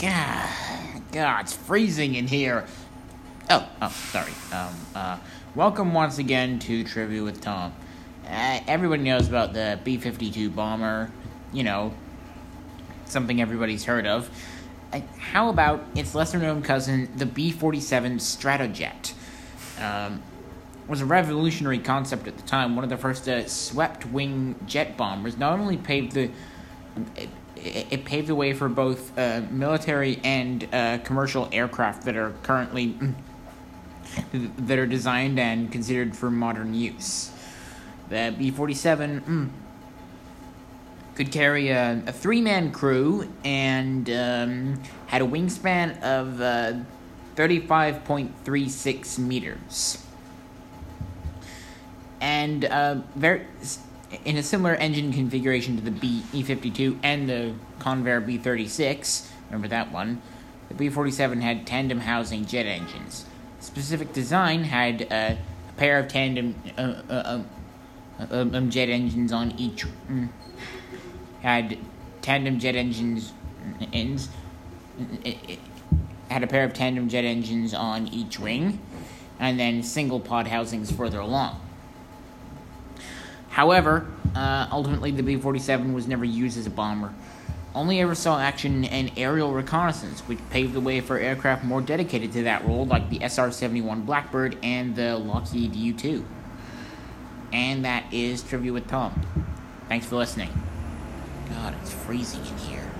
God, God, it's freezing in here. Oh, oh, sorry. Um, uh, welcome once again to Trivia with Tom. Uh, everybody knows about the B 52 bomber, you know, something everybody's heard of. Uh, how about its lesser known cousin, the B 47 Stratojet? Um, was a revolutionary concept at the time. One of the first uh, swept wing jet bombers. Not only paved the it, it paved the way for both uh, military and uh, commercial aircraft that are currently that are designed and considered for modern use. The B forty seven mm, could carry a, a three man crew and um, had a wingspan of uh, thirty five point three six meters and uh, very in a similar engine configuration to the B E fifty two and the Convair B thirty six. Remember that one? The B forty seven had tandem housing jet engines. Specific design had uh, a pair of tandem uh, uh um, um, um, jet engines on each. Um, had tandem jet engines. Ends. It, it had a pair of tandem jet engines on each wing, and then single pod housings further along. However, uh, ultimately the B 47 was never used as a bomber. Only ever saw action in aerial reconnaissance, which paved the way for aircraft more dedicated to that role, like the SR 71 Blackbird and the Lockheed U 2. And that is Trivia with Tom. Thanks for listening. God, it's freezing in here.